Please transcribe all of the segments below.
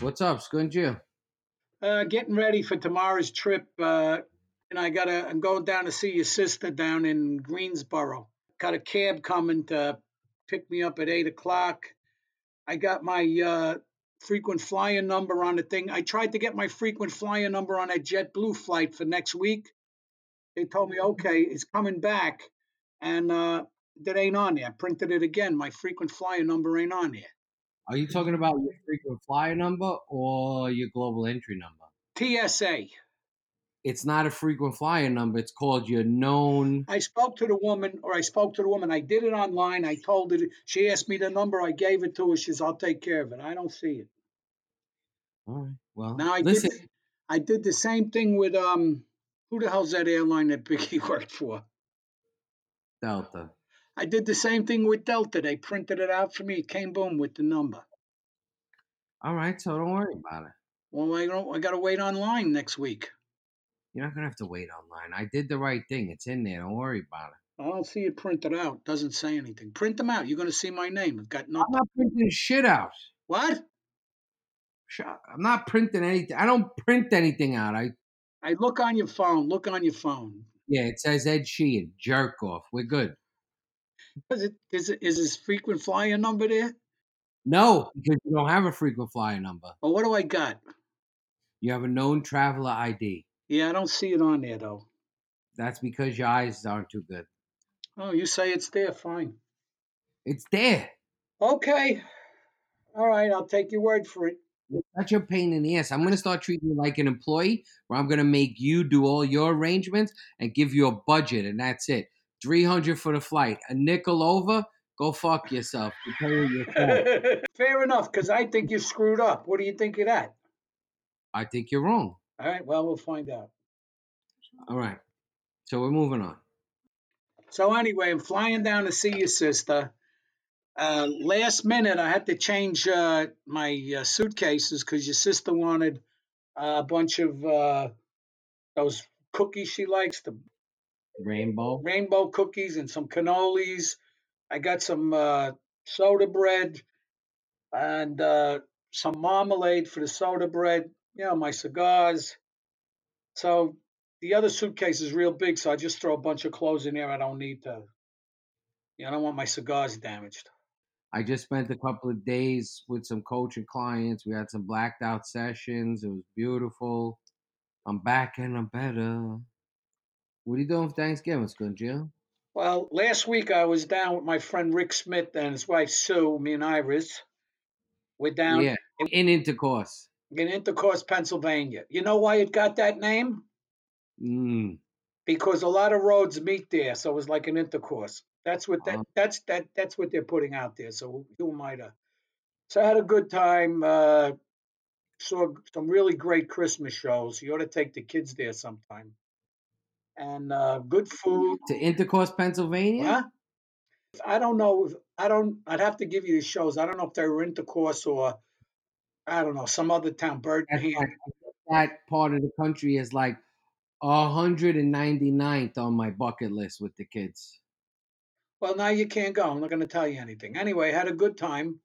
What's up, Skunja? Uh, getting ready for tomorrow's trip. Uh, and I gotta. I'm going down to see your sister down in Greensboro. Got a cab coming to pick me up at eight o'clock. I got my uh, frequent flyer number on the thing. I tried to get my frequent flyer number on that JetBlue flight for next week. They told me, okay, it's coming back, and uh, that ain't on there. I printed it again. My frequent flyer number ain't on there. Are you talking about your frequent flyer number or your global entry number? TSA. It's not a frequent flyer number. It's called your known. I spoke to the woman, or I spoke to the woman. I did it online. I told her. She asked me the number. I gave it to her. She says, "I'll take care of it." I don't see it. All right. Well, Now I listen. did. I did the same thing with um. Who the hell's that airline that Biggie worked for? Delta. I did the same thing with Delta. They printed it out for me. It came boom with the number. All right. So don't worry about it. Well, I don't. I gotta wait online next week. You're not gonna have to wait online. I did the right thing. It's in there. Don't worry about it. I don't see it printed out. Doesn't say anything. Print them out. You're gonna see my name. I've got I'm not printing shit out. What? I'm not printing anything. I don't print anything out. I I look on your phone. Look on your phone. yeah. It says Ed Sheehan. Jerk off. We're good. Is it? Is it? Is his frequent flyer number there? No, because you don't have a frequent flyer number. Or what do I got? You have a known traveler ID. Yeah, I don't see it on there though. That's because your eyes aren't too good. Oh, you say it's there. Fine. It's there. Okay. All right. I'll take your word for it. It's such a pain in the ass. I'm gonna start treating you like an employee, where I'm gonna make you do all your arrangements and give you a budget, and that's it. Three hundred for the flight, a nickel over. Go fuck yourself. You're. Fair enough, because I think you're screwed up. What do you think of that? I think you're wrong. All right. Well, we'll find out. All right. So we're moving on. So anyway, I'm flying down to see your sister. Uh, last minute, I had to change uh, my uh, suitcases because your sister wanted a bunch of uh, those cookies she likes, the Rainbow. rainbow cookies and some cannolis. I got some uh, soda bread and uh, some marmalade for the soda bread. You know, my cigars. So the other suitcase is real big, so I just throw a bunch of clothes in there. I don't need to. You know, I don't want my cigars damaged. I just spent a couple of days with some coaching clients. We had some blacked out sessions. It was beautiful. I'm back and I'm better. What are you doing for Thanksgiving, Skunja? Well, last week I was down with my friend Rick Smith and his wife Sue, me and Iris. We're down Yeah, in intercourse. in Intercourse, Pennsylvania. You know why it got that name? Mm. because a lot of roads meet there, so it was like an intercourse. That's what that Oh. that's that that's what they're putting out there. So who am I to? So I had a good time. Uh, saw some really great Christmas shows. You ought to take the kids there sometime. And uh, good food. To intercourse, Pennsylvania. Huh? I don't know. If, I don't. I'd have to give you the shows. I don't know if they were intercourse or I don't know some other town. Like, that part of the country is like 199th on my bucket list with the kids. Well, now you can't go. I'm not going to tell you anything. Anyway, had a good time.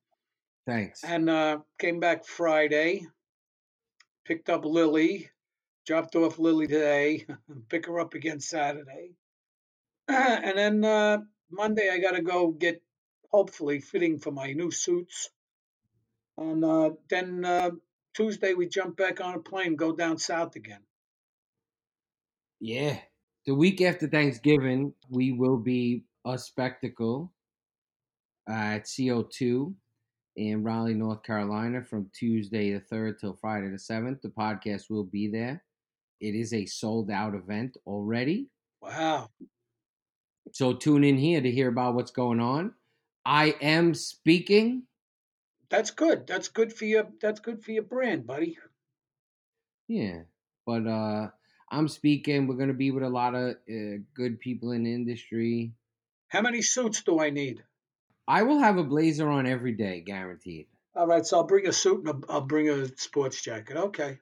Thanks. and uh, came back Friday. Picked up Lily, dropped off Lily today. Pick her up again Saturday, and then uh, Monday I got to go get hopefully fitting for my new suits, and uh, then uh, Tuesday we jump back on a plane, go down south again. Yeah. The week after Thanksgiving, we will be a spectacle at CO2 in Raleigh, North Carolina from Tuesday the 3rd till Friday the 7th. The podcast will be there. It is a sold out event already. Wow, So tune in here to hear about what's going on. I am speaking. that's good. That's good for your. That's good for your brand, buddy. Yeah. But uh I'm speaking. We're going to be with a lot of uh, good people in the industry. How many suits do I need? I will have a blazer on every day, guaranteed. All right, so I'll bring a suit and I'll bring a sports jacket. Okay.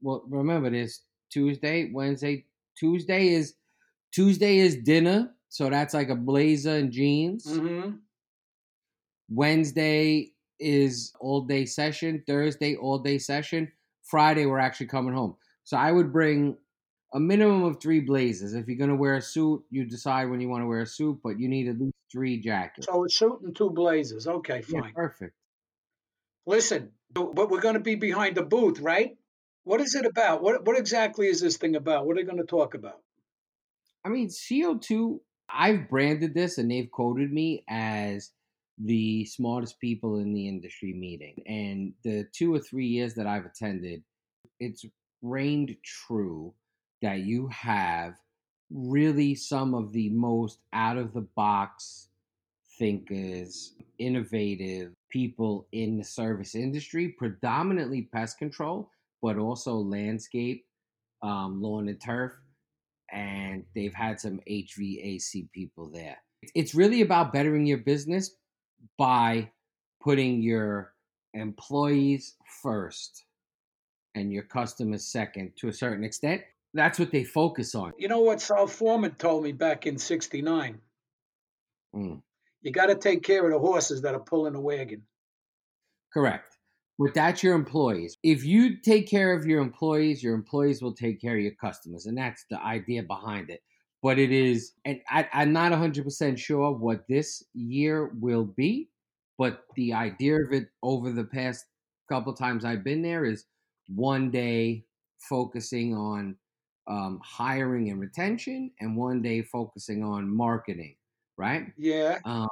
Well, remember this Tuesday, Wednesday, Tuesday is Tuesday is dinner, so that's like a blazer and jeans. Mm-hmm. Wednesday is all day session. Thursday, all day session. Friday, we're actually coming home. So I would bring a minimum of three blazers. If you're going to wear a suit, you decide when you want to wear a suit, but you need at least three jackets. So a suit and two blazers. Okay, Yeah, fine. perfect. Listen, but we're going to be behind the booth, right? What is it about? What what exactly is this thing about? What are they going to talk about? I mean, CO2, I've branded this and they've quoted me as the smartest people in the industry meeting. And the two or three years that I've attended, it's reigned true that you have really some of the most out of the box thinkers, innovative people in the service industry, predominantly pest control, but also landscape, um, lawn and turf. And they've had some HVAC people there. It's really about bettering your business by putting your employees first and your customers second to a certain extent. That's what they focus on. You know what Sal Foreman told me back in '69? Mm. You got to take care of the horses that are pulling the wagon. Correct. But that's your employees. If you take care of your employees, your employees will take care of your customers. And that's the idea behind it. But it is, and I, I'm not 100% sure what this year will be, but the idea of it over the past couple times I've been there is one day focusing on um, hiring and retention, and one day focusing on marketing, right? Yeah. Um,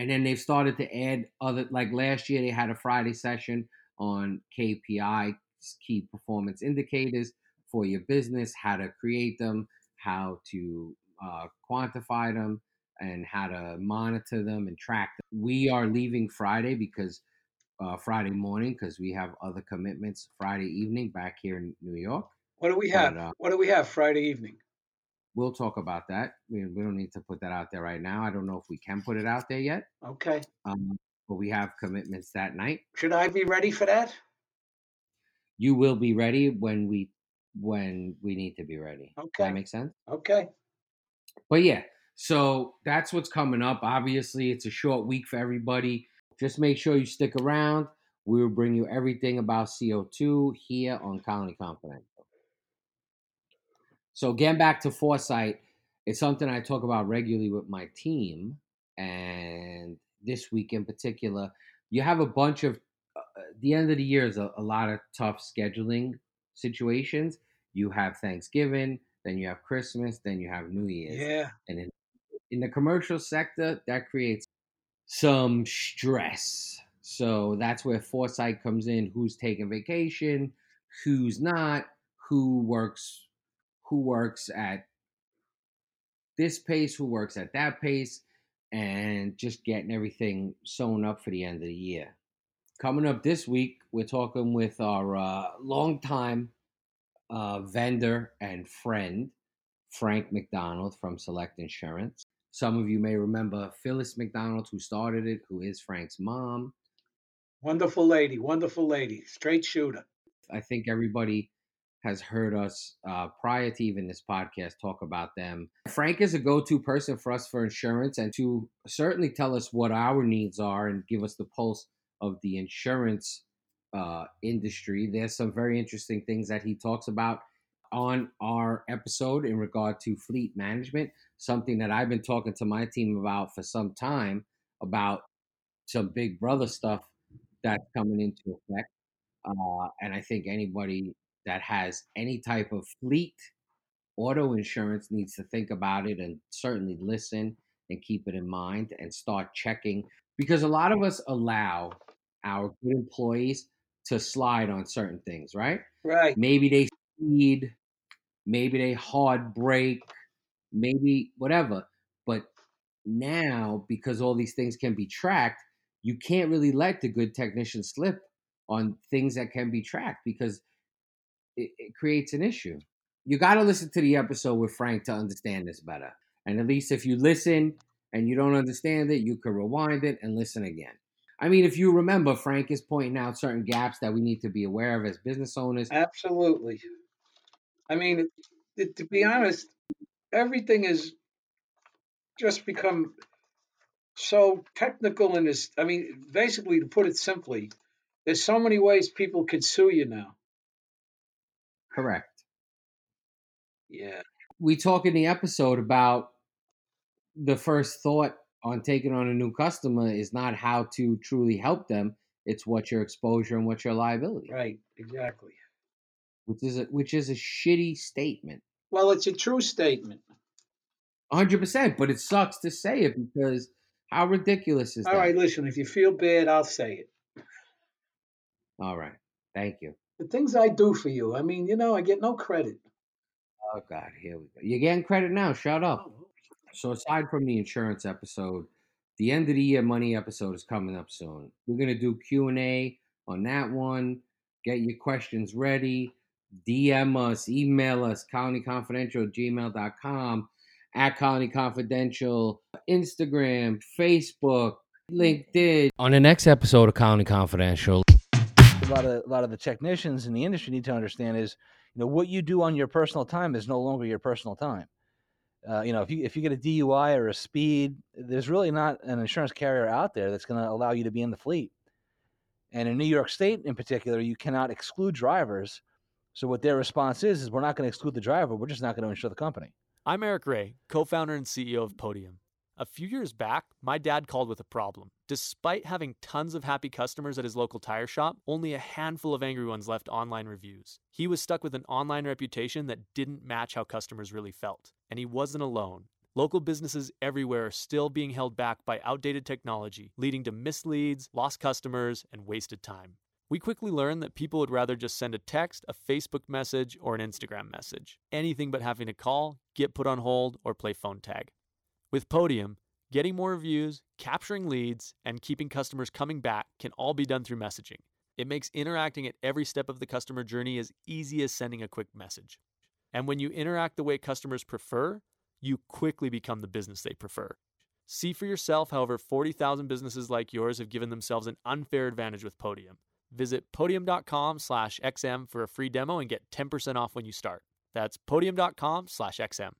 and then they've started to add other, like last year, they had a Friday session on KPI, key performance indicators for your business, how to create them, how to uh, quantify them, and how to monitor them and track them. We are leaving Friday because uh, Friday morning because we have other commitments Friday evening back here in New York. What do we But, have? uh, what do we have Friday evening? We'll talk about that. We, we don't need to put that out there right now. I don't know if we can put it out there yet, Okay. um, but we have commitments that night. Should I be ready for that? You will be ready when we when we need to be ready. Does Okay. that makes sense? Okay. But yeah, so that's what's coming up. Obviously, it's a short week for everybody. Just make sure you stick around. We will bring you everything about CO2 here on Colony Confidential. So, getting back to foresight, it's something I talk about regularly with my team. And this week in particular, you have a bunch of, uh, the end of the year is a, a lot of tough scheduling situations. You have Thanksgiving, then you have Christmas, then you have New Year's Yeah. and in, in the commercial sector that creates some stress so that's where foresight comes in who's taking vacation who's not who works who works at this pace who works at that pace and just getting everything sewn up for the end of the year coming up this week we're talking with our uh, longtime uh, vendor and friend Frank McDonald from Select Insurance. Some of you may remember Phyllis McDonald, who started it, who is Frank's mom. Wonderful lady. Wonderful lady. Straight shooter. I think everybody has heard us uh, prior to even this podcast talk about them. Frank is a go to person for us for insurance and to certainly tell us what our needs are and give us the pulse of the insurance uh, industry. There's some very interesting things that he talks about on our episode in regard to fleet management, something that I've been talking to my team about for some time about some big brother stuff that's coming into effect. Uh, and I think anybody that has any type of fleet auto insurance needs to think about it and certainly listen and keep it in mind and start checking because a lot of us allow our good employees to slide on certain things, right? Right. Maybe they speed, maybe they hard brake, maybe whatever. But now, because all these things can be tracked, you can't really let the good technician slip on things that can be tracked because it, it creates an issue. You got to listen to the episode with Frank to understand this better. And at least if you listen and you don't understand it, you can rewind it and listen again. I mean, if you remember, Frank is pointing out certain gaps that we need to be aware of as business owners. Absolutely. I mean, to be honest, everything has just become so technical in this. I mean, basically, to put it simply, there's so many ways people could sue you now. Correct. Yeah. We talk in the episode about the first thought on taking on a new customer is not how to truly help them. It's what's your exposure and what's your liability. Right. Exactly. Which is a which is a shitty statement. Well, it's a true statement. hundred percent, but it sucks to say it because how ridiculous is All that? All right, listen, if you feel bad, I'll say it. All right. Thank you. The things I do for you, I mean, you know, I get no credit. Oh God, here we go. You're getting credit now. Shut up. Oh, So aside from the insurance episode, the end of the year money episode is coming up soon. We're gonna do Q and A on that one. Get your questions ready. DM us, email us, colonyconfidential at gmail.com, at Colony Confidential, Instagram, Facebook, LinkedIn. On the next episode of Colony Confidential, a lot of a lot of the technicians in the industry need to understand is you know what you do on your personal time is no longer your personal time. Uh, you know, if you if you get a DUI or a speed, there's really not an insurance carrier out there that's going to allow you to be in the fleet. And in New York State, in particular, you cannot exclude drivers. So what their response is is we're not going to exclude the driver. We're just not going to insure the company. I'm Eric Rea, co founder and CEO of Podium. A few years back, my dad called with a problem. Despite having tons of happy customers at his local tire shop, only a handful of angry ones left online reviews. He was stuck with an online reputation that didn't match how customers really felt. And he wasn't alone. Local businesses everywhere are still being held back by outdated technology, leading to misleads, lost customers, and wasted time. We quickly learned that people would rather just send a text, a Facebook message, or an Instagram message. Anything but having to call, get put on hold, or play phone tag. With Podium, getting more reviews, capturing leads, and keeping customers coming back can all be done through messaging. It makes interacting at every step of the customer journey as easy as sending a quick message. And when you interact the way customers prefer, you quickly become the business they prefer. See for yourself how over 40,000 businesses like yours have given themselves an unfair advantage with Podium. Visit podium.com slash XM for a free demo and get 10% off when you start. That's podium.com slash XM.